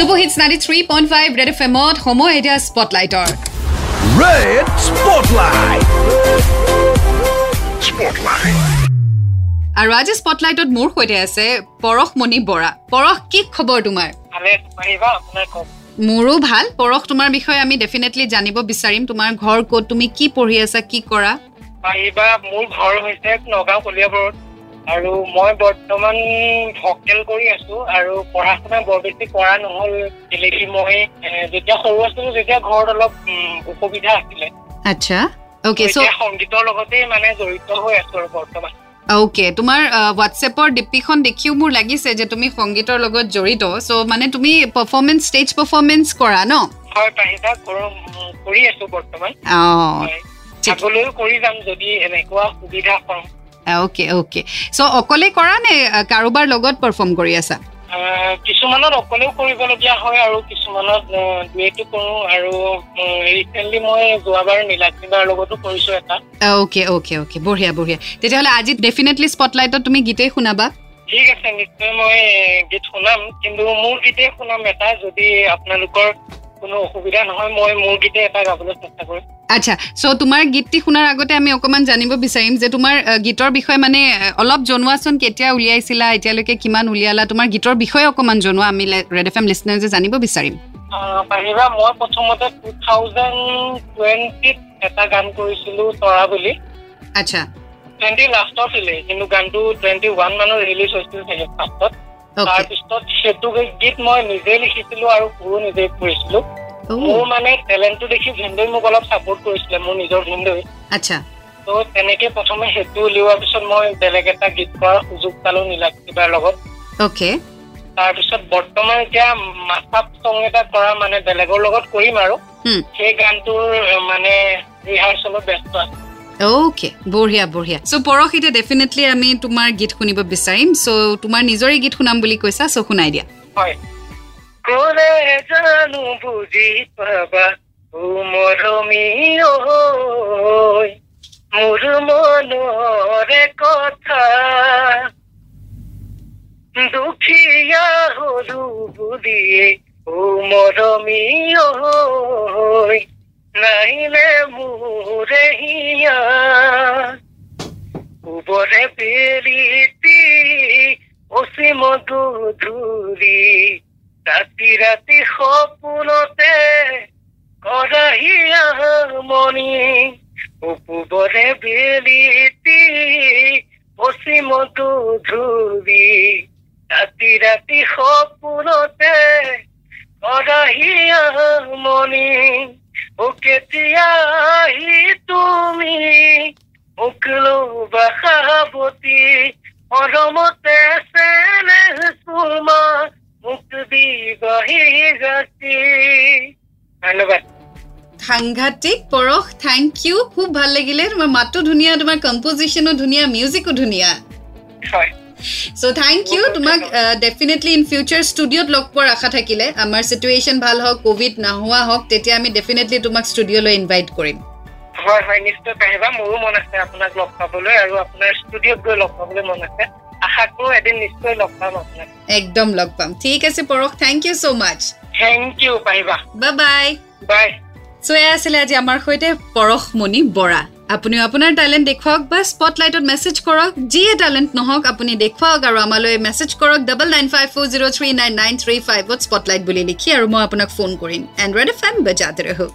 Super hits ninety three point five red F এমত সময় এতিয়া স্পটলাইটৰ. আৰু আজি স্পটলাইটত মোৰ সৈতে আছে পৰশমণি বৰা। পৰশ কি খবৰ তোমাৰ? মোৰো ভাল। পৰশ তোমাৰ বিষয়ে আমি ডেফিনেটলি জানিব বিচাৰিম। তোমাৰ ঘৰ ক'ত? তুমি কি পঢ়ি আছা? কি কৰা? মোৰ ঘৰ হৈছে নগাঁও কলিয়াবৰত। আৰু মই বৰ্তমান ভকেল কৰি আছো আৰু পঢ়া শুনা বৰ বেছি কৰা নহল। কেলেকি মই যেতিয়া সৰু আছিলো তেতিয়া ঘৰত অলপ অসুবিধা আছিলে। আচ্ছা অ'কে চ' সংগীতৰ লগতেই মানে জড়িত হৈ আছো আৰু বৰ্তমান। অ'কে তোমাৰ হোৱাটছএপৰ ডিপিখন দেখিও মোৰ লাগিছে যে তুমি সংগীতৰ লগত জড়িত চ' মানে তুমি পাৰফৰ্মেঞ্চ ষ্টেজ পাৰফৰ্মেঞ্চ কৰা ন? হয় পাৰিবা কৰো আছো বৰ্তমান। অঁ। আগলৈও কৰি যাম যদি এনেকুৱা সুবিধা পাওঁ। অ'কে অ'কে চ' অকলে কৰা নে কাৰোবাৰ লগত পাৰফৰ্ম কৰি আছা? কিছুমানত অকলেও কৰিবলগীয়া হয় আৰু কিছুমানত ডুৱেটো কৰো আৰু ৰিচেণ্টলি মই যোৱাবাৰ নীলাক্ষীবাৰ লগতো কৰিছো এটা। অ'কে অ'কে অ'কে বঢ়িয়া বঢ়িয়া। তেতিয়াহ'লে আজি ডেফিনেটলি স্পটলাইটত তুমি গীতেই শুনাবা। ঠিক আছে নিশ্চয় মই গীত শুনাম। কিন্তু মোৰ গীতে শুনাম এটা যদি আপোনালোকৰ কোনো অসুবিধা নহয় মই মোৰ গীতে এটা গাবলৈ চেষ্টা কৰিম। আচ্ছা চ' তোমাৰ গীতটি শুনাৰ আগতে আমি অকণমান জানিব বিচাৰিম যে তোমাৰ গীতৰ বিষয়ে মানে অলপ জনোৱাচোন কেতিয়া উলিয়াইছিলা এতিয়ালৈকে কিমান উলিয়ালা তোমাৰ গীতৰ বিষয়ে অকণমান জনোৱা আমি ৰেড এফ এম লিচনাৰ্ছে জানিব বিচাৰিম। পাৰিবা মই প্ৰথমতে টু থাউজেণ্ড টুৱেণ্টিত এটা গান কৰিছিলো তৰা বুলি। আচ্ছা। টুৱেণ্টি লাষ্টৰ ফিলে কিন্তু গানটো টুৱেণ্টি ওৱান মানত ৰিলিজ হৈছিল চাগে ফাৰ্ষ্টত অ'কে তাৰপিছত সেইটো গীত মই নিজে লিখিছিলো আৰু সুৰো নিজে কৰিছিলো। মোৰ মানে টেলেণ্টটো দেখি ভিনদৈ মোক অলপ চাপৰ্ট কৰিছিলে মোৰ নিজৰ ভিনদৈ আচ্ছা। ত' তেনেকে প্ৰথমে সেইটো উলিওৱাৰ পিছত মই বেলেগ এটা গীত কৰাৰ সুযোগ পালো নীলাক্ষীবাৰ লগত। অ'কে। তাৰপিছত বৰ্তমান এতিয়া মাথাপ চং এটা কৰা মানে বেলেগৰ লগত কৰিম আৰু। সেই গানটোৰ মানে ৰিহাৰ্চলত ব্যস্ত আছো। অ'কে বঢ়িয়া বঢ়িয়া। চ' পৰহিতে ডেফিনেটলি আমি তোমাৰ গীত শুনিব বিচাৰিম। চ' তোমাৰ নিজৰে গীত শুনাম বুলি কৈছা চ' শুনাই দিয়া। হয়। করে জানু বুঝি পাবা ও মরমিও মোর মনরে কথা দুখিয়া হলু বুদিয়ে ও মরমিও নাইলে মোরে হিয়া উপরে পেরিতি অসীম দুধুরী ৰাতি ৰাতি সপোনতে কৰাহিয়া মণি উপবৰে বেলিতি অসীম গধূলি ৰাতি ৰাতি সপোনতে কৰাহিয়া মণি ও কেতিয়া আহি তুমি মোক লবা সাৱতী মৰমতে ধন্যবাদ। সাংঘাতিক পৰশ থেংক ইউ খুব ভাল লাগিলে। তোমাৰ মাতো ধুনীয়া তোমাৰ কম্পজিশ্যনো ধুনীয়া মিউজিকো ধুনীয়া। হয়। চ' থেংক ইউ তোমাক ডেফিনেটলি ইন ফিউচাৰ ষ্টুডিঅ'ত লগ পোৱাৰ আশা থাকিলে। আমাৰ চিটুৱেশ্যন ভাল হওক ক'ভিড নোহোৱা হওক তেতিয়া আমি ডেফিনেটলি তোমাক ষ্টুডিঅ'লৈ ইনভাইট কৰিম। হয় হয় নিশ্চয় পাৰিবা মোৰো মন আছে আপোনাক লগ পাবলৈ আৰু আপোনাৰ ষ্টুডিঅ'ত গৈ লগ পাবলৈ মন আছে। আশা কৰোঁ এদিন নিশ্চয় লগ পাম আপোনাক। একদম লগ পাম। ঠিক আছে Parash thank you so' much thank you পাৰিবা। বাই বাই বাই চ' এয়া আছিলে আজি আমাৰ সৈতে পৰশমণি বৰা। আপুনিও আপোনাৰ টেলেণ্ট দেখুৱাওক বা স্পটলাইটত মেছেজ কৰক যিয়ে টেলেণ্ট নহওক আপুনি দেখুৱাওক আৰু আমালৈ মেছেজ কৰক double nine five four zero' three nine nine three ফাইভত spotlight বুলি লিখি আৰু মই আপোনাক ফোন কৰিম। এণ্ড্ৰইড এফ এম বজাতে ৰহক।